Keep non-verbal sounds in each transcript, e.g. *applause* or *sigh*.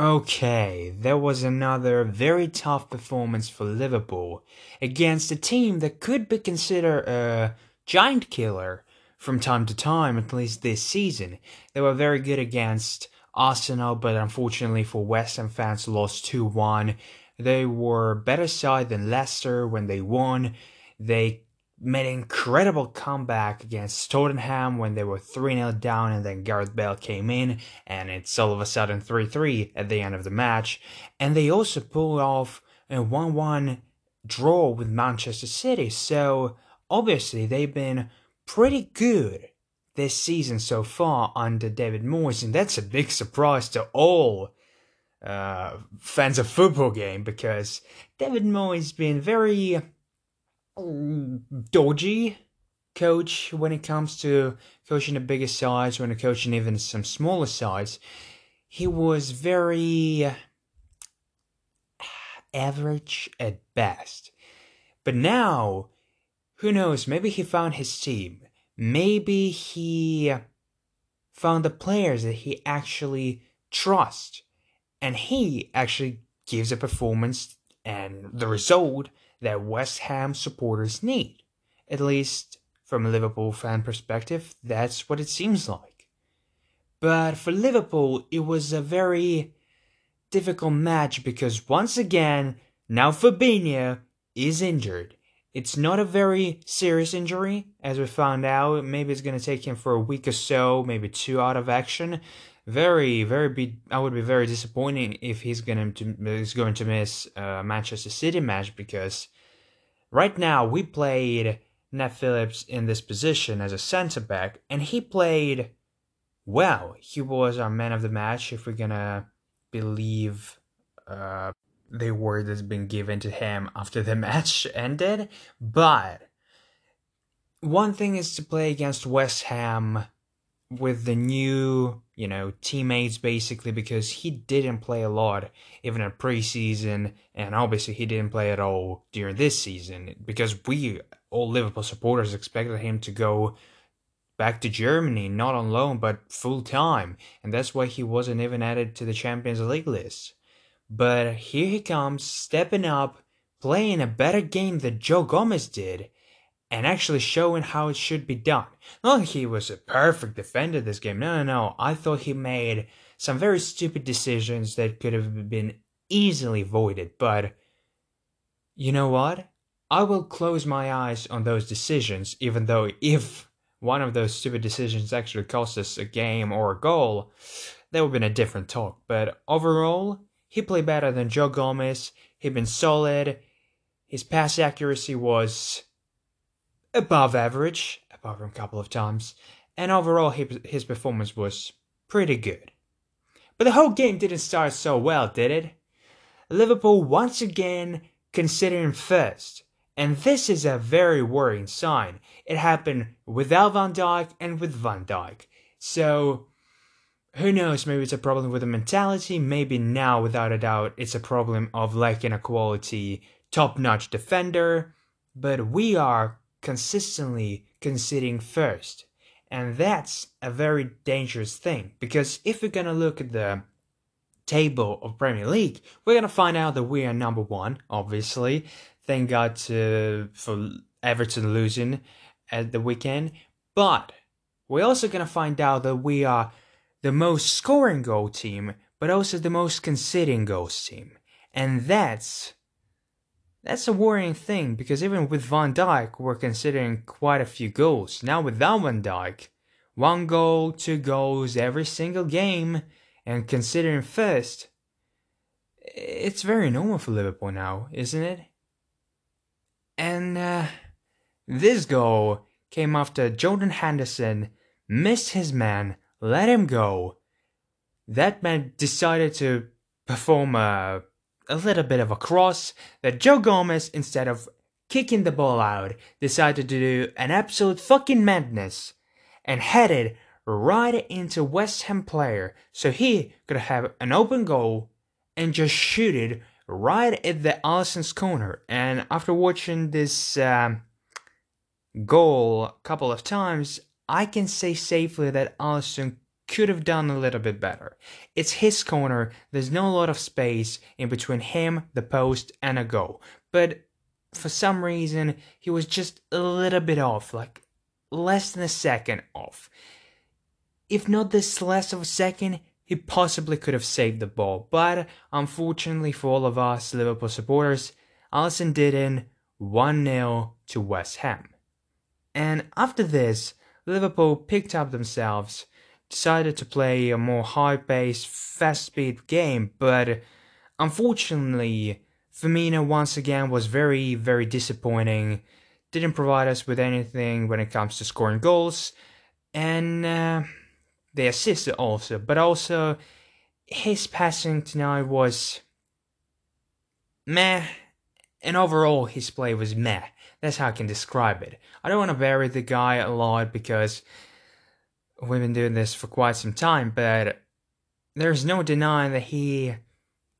Okay, there was another very tough performance for Liverpool against a team that could be considered a giant killer from time to time, at least this season. They were very good against Arsenal, but unfortunately for West Ham fans, lost 2 1. They were better side than Leicester when they won. They made an incredible comeback against Tottenham when they were 3 0 down, and then Gareth Bale came in, and it's all of a sudden 3 3 at the end of the match. And they also pulled off a 1 1 draw with Manchester City, so obviously they've been pretty good this season so far under David Moyes, and that's a big surprise to all uh, fans of football game because David Moyes has been very dodgy coach when it comes to coaching the bigger sides, when coaching even some smaller sides. He was very average at best. But now, who knows, maybe he found his team. Maybe he found the players that he actually trusts. And he actually gives a performance and the result that West Ham supporters need. At least from a Liverpool fan perspective, that's what it seems like. But for Liverpool, it was a very difficult match because once again, now Fabinho is injured. It's not a very serious injury, as we found out. Maybe it's going to take him for a week or so, maybe two out of action. Very, very be. I would be very disappointing if he's going to is going to miss a Manchester City match because right now we played Nat Phillips in this position as a centre back, and he played well. He was our man of the match, if we're gonna believe uh, the word that's been given to him after the *laughs* match ended. But one thing is to play against West Ham with the new, you know, teammates basically because he didn't play a lot even in preseason and obviously he didn't play at all during this season because we all Liverpool supporters expected him to go back to Germany not on loan but full time and that's why he wasn't even added to the Champions League list. But here he comes, stepping up, playing a better game than Joe Gomez did, and actually showing how it should be done. Not like he was a perfect defender this game. No, no, no. I thought he made some very stupid decisions that could have been easily avoided, but you know what? I will close my eyes on those decisions, even though if one of those stupid decisions actually cost us a game or a goal, that would have been a different talk. But overall, he played better than Joe Gomez. He'd been solid. His pass accuracy was above average, apart from a couple of times. And overall, his performance was pretty good. But the whole game didn't start so well, did it? Liverpool once again considering first. And this is a very worrying sign. It happened without Van Dijk and with Van Dijk. So who knows, maybe it's a problem with the mentality, maybe now, without a doubt, it's a problem of lacking a quality, top notch defender, but we are consistently conceding first. And that's a very dangerous thing, because if we're gonna look at the table of Premier League, we're gonna find out that we are number one, obviously. Thank God to, for Everton losing at the weekend. But we're also gonna find out that we are the most scoring goal team, but also the most conceding goals team. And that's that's a worrying thing because even with Van Dijk, we're considering quite a few goals. Now without Van Dijk, one goal, two goals every single game, and considering first, it's very normal for Liverpool now, isn't it? And uh, this goal came after Jordan Henderson missed his man let him go. That man decided to perform a, a little bit of a cross that Joe Gomez, instead of kicking the ball out, decided to do an absolute fucking madness and headed right into West Ham player so he could have an open goal and just shoot it right at the Alisson's corner. And after watching this um, goal a couple of times, I can say safely that Alisson could have done a little bit better. It's his corner, there's no lot of space in between him, the post, and a goal. But for some reason, he was just a little bit off, like less than a second off. If not this less of a second, he possibly could have saved the ball. But unfortunately for all of us Liverpool supporters, Alisson didn't 1 0 to West Ham. And after this, Liverpool picked up themselves, decided to play a more high paced, fast speed game, but unfortunately, Firmino once again was very, very disappointing. Didn't provide us with anything when it comes to scoring goals, and uh, they assisted also, but also his passing tonight was meh, and overall his play was meh. That's how I can describe it. I don't want to bury the guy a lot because we've been doing this for quite some time, but there's no denying that he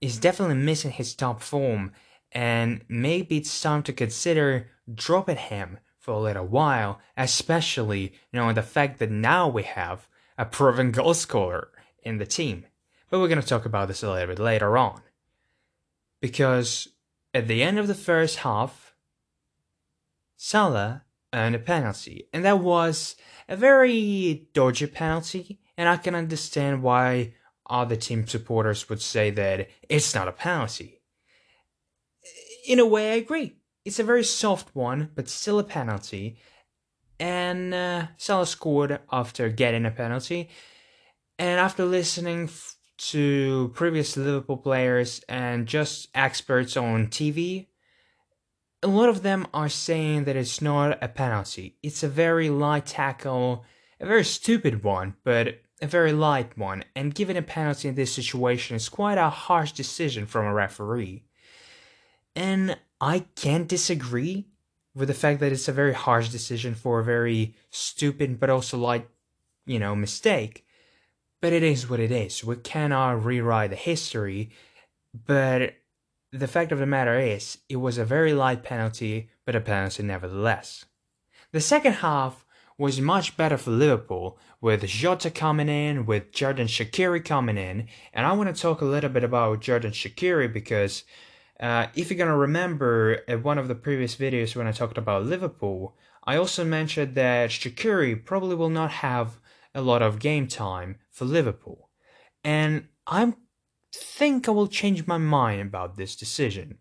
is definitely missing his top form, and maybe it's time to consider dropping him for a little while, especially knowing the fact that now we have a proven *laughs* goal scorer in the team. But we're going to talk about this a little bit later on. Because at the end of the first half, Salah earned a penalty, and that was a very dodgy penalty, and I can understand why other team supporters would say that it's not a penalty. In a way, I agree. It's a very soft one, but still a penalty. And uh, Salah scored after getting a penalty. And after listening f- to previous Liverpool players and just experts on TV, a lot of them are saying that it's not a penalty. It's a very light tackle, a very stupid one, but a very light one, and giving a penalty in this situation is quite a harsh decision from a referee. And I can't disagree with the fact that it's a very harsh decision for a very stupid but also light, you know, mistake. But it is what it is. We cannot rewrite the history. But the fact of the matter is, it was a very light penalty, but a penalty nevertheless. The second half was much better for Liverpool, with Jota coming in, with Xherdan Shaqiri coming in, and I want to talk a little bit about Xherdan Shaqiri because uh, if you're gonna remember at one of the previous videos when I talked about Liverpool, I also mentioned that Shaqiri probably will not have a lot of game time for Liverpool, and I think I will change my mind about this decision.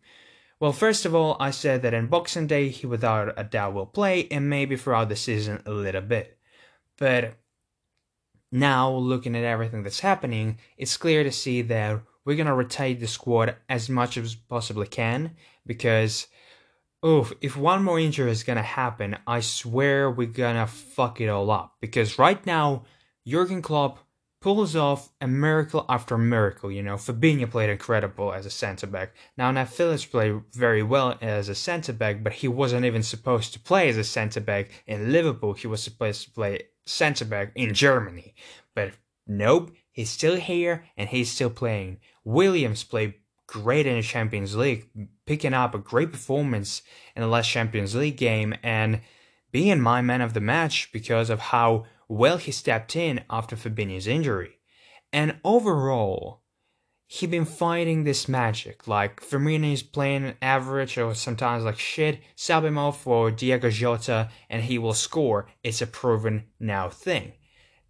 Well, first of all, I said that in Boxing Day he without a doubt will play, and maybe throughout the season a little bit. But now, looking at everything that's happening, it's clear to see that we're gonna rotate the squad as much as possibly can because oof, if one more injury is gonna happen, I swear we're gonna fuck it all up. Because right now, Jurgen Klopp pulls off a miracle after miracle. You know, Fabinho played incredible as a centre back. Now, Nat Phillips played very well as a centre back, but he wasn't even supposed to play as a centre back in Liverpool. He was supposed to play centre back in Germany. But nope, he's still here and he's still playing. Williams played great in the Champions League, picking up a great performance in the last Champions League game and being my man of the match because of how well he stepped in after Fabinho's injury. And overall, he been fighting this magic. Like Firmino is playing average or sometimes like shit. Sub him off for Diego Jota and he will score. It's a proven now thing.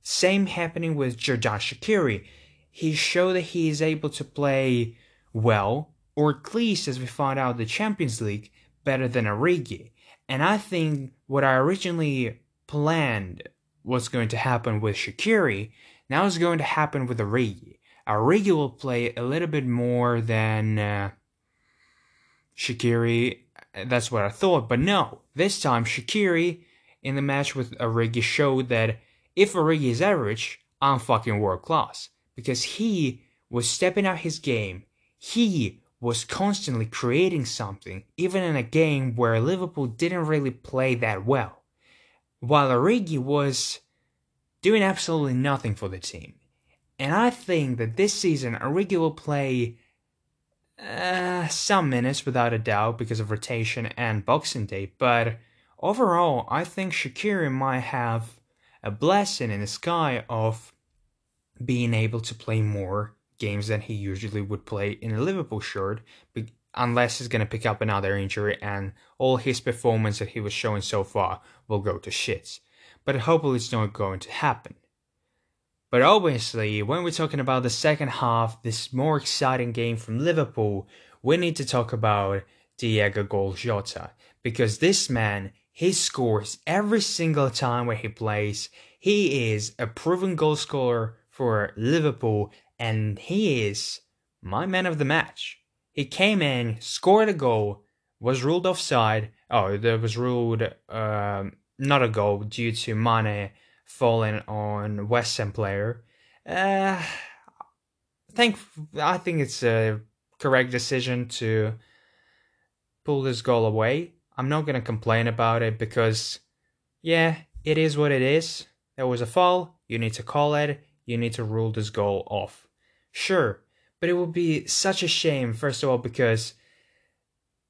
Same happening with Xherdan Shaqiri. He showed that he is able to play well, or at least as we found out the Champions League, better than Origi. And I think what I originally planned what's going to happen with Shaqiri now is going to happen with Origi. Origi will play a little bit more than uh, Shaqiri. That's what I thought, but no. This time, Shaqiri in the match with Origi showed that if Origi is average, I'm fucking world class because he was stepping out his game. He was constantly creating something, even in a game where Liverpool didn't really play that well while Origi was doing absolutely nothing for the team. And I think that this season Origi will play uh, some minutes without a doubt because of rotation and Boxing Day, but overall, I think Shaqiri might have a blessing in the sky of being able to play more games than he usually would play in a Liverpool shirt, unless he's going to pick up another injury and all his performance that he was showing so far will go to shits. But hopefully it's not going to happen. But obviously, when we're talking about the second half, this more exciting game from Liverpool, we need to talk about Diego Gol Jota. Because this man, he scores every single time where he plays. He is a proven goal scorer for Liverpool, and he is my man of the match. He came in, scored a goal, was ruled offside. Oh, there was ruled um, not a goal due to Mane falling on West Ham player. Uh, I think I think it's a correct decision to pull this goal away. I'm not gonna complain about it because, yeah, it is what it is. There was a foul. You need to call it. You need to rule this goal off. Sure, but it would be such a shame. First of all, because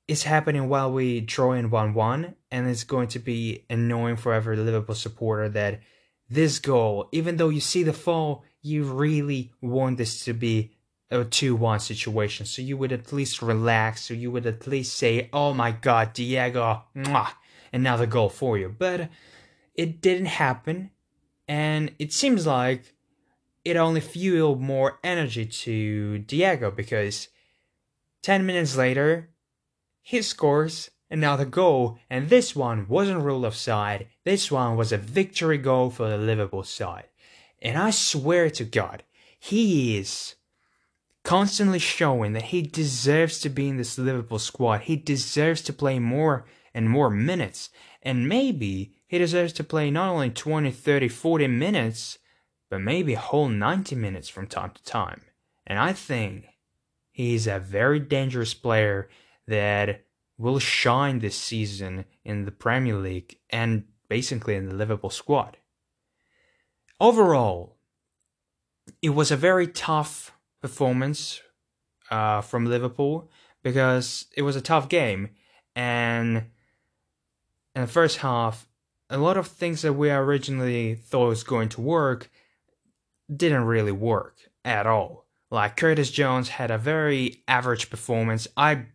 it's happening while we draw in 1 1, and it's going to be annoying for every Liverpool supporter that this goal, even though you see the fall, you really want this to be a 2 1 situation. So you would at least relax, so you would at least say, Oh my god, Diego, mwah, another goal for you. But it didn't happen, and it seems like it only fueled more energy to Diego because 10 minutes later, he scores another goal, and this one wasn't ruled offside. This one was a victory goal for the Liverpool side. And I swear to God, he is constantly showing that he deserves to be in this Liverpool squad. He deserves to play more and more minutes. And maybe he deserves to play not only 20, 30, 40 minutes, but maybe a whole 90 minutes from time to time. And I think he's a very dangerous player that will shine this season in the Premier League and basically in the Liverpool squad. Overall, it was a very tough performance uh, from Liverpool because it was a tough game and in the first half a lot of things that we originally thought was going to work didn't really work at all. Like Curtis Jones had a very average performance. I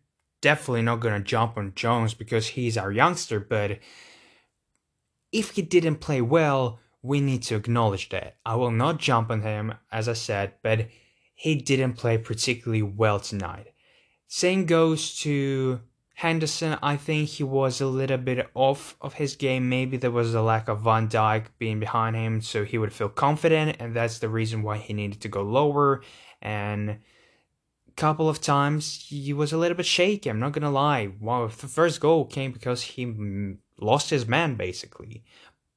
definitely not gonna jump on Jones because he's our youngster, but if he didn't play well, we need to acknowledge that. I will not jump on him, as I said, but he didn't play particularly well tonight. Same goes to Henderson. I think he was a little bit off of his game. Maybe there was a lack of Van Dijk being behind him, so he would feel confident, and that's the reason why he needed to go lower. And a couple of times he was a little bit shaky. I'm not gonna lie. Well, the first goal came because he lost his man basically,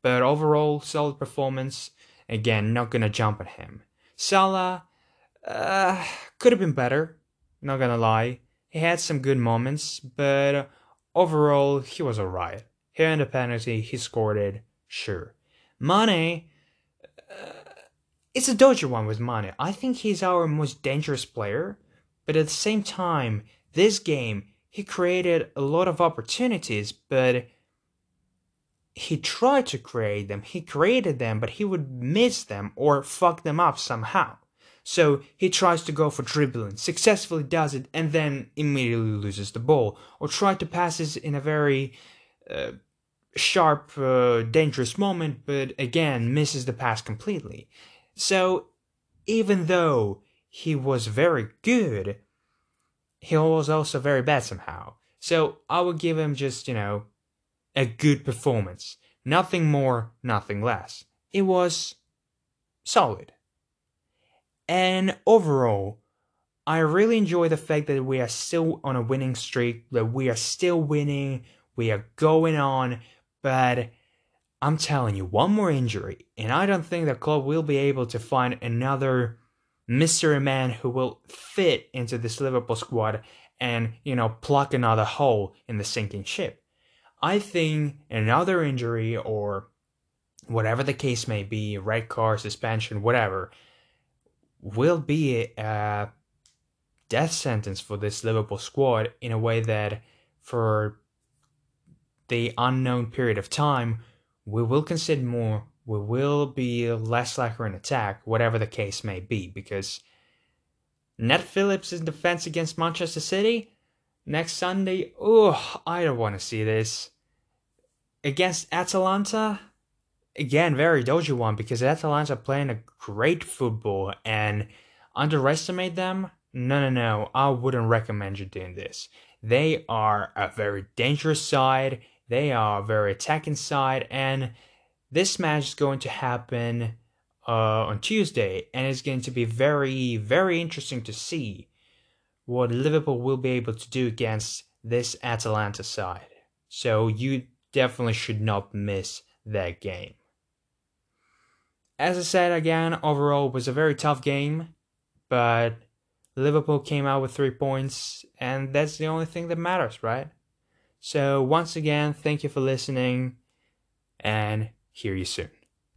but overall solid performance. Again, not gonna jump at him. Salah uh, could have been better. Not gonna lie. He had some good moments, but overall he was alright. Here in the penalty, he scored it. Sure. Mane. Uh, it's a dodgy one with Mane. I think he's our most dangerous player but at the same time, this game, he created a lot of opportunities, but he tried to create them. He created them, but he would miss them or fuck them up somehow. So he tries to go for dribbling, successfully does it, and then immediately loses the ball, or try to pass it in a very uh, sharp, uh, dangerous moment, but again misses the pass completely. So even though he was very good, he was also very bad somehow. So I would give him just, you know, a good performance. Nothing more, nothing less. It was solid. And overall, I really enjoy the fact that we are still on a winning streak, that we are still winning, we are going on, but I'm telling you, one more injury, and I don't think the club will be able to find another mystery man who will fit into this Liverpool squad and, you know, pluck another hole in the sinking ship. I think another injury or whatever the case may be, red card, suspension, whatever, will be a death sentence for this Liverpool squad in a way that for the unknown period of time, we will consider more we will be less likely in attack, whatever the case may be, because Ned Phillips' in defense against Manchester City next Sunday. Oh, I don't want to see this. Against Atalanta, again, very dodgy one because Atalanta playing a great football and underestimate them. No, no, no. I wouldn't recommend you doing this. They are a very dangerous side. They are a very attacking side, and this match is going to happen uh, on Tuesday, and it's going to be very, very interesting to see what Liverpool will be able to do against this Atalanta side. So you definitely should not miss that game. As I said again, overall was a very tough game, but Liverpool came out with three points, and that's the only thing that matters, right? So, once again, thank you for listening, and hear you soon.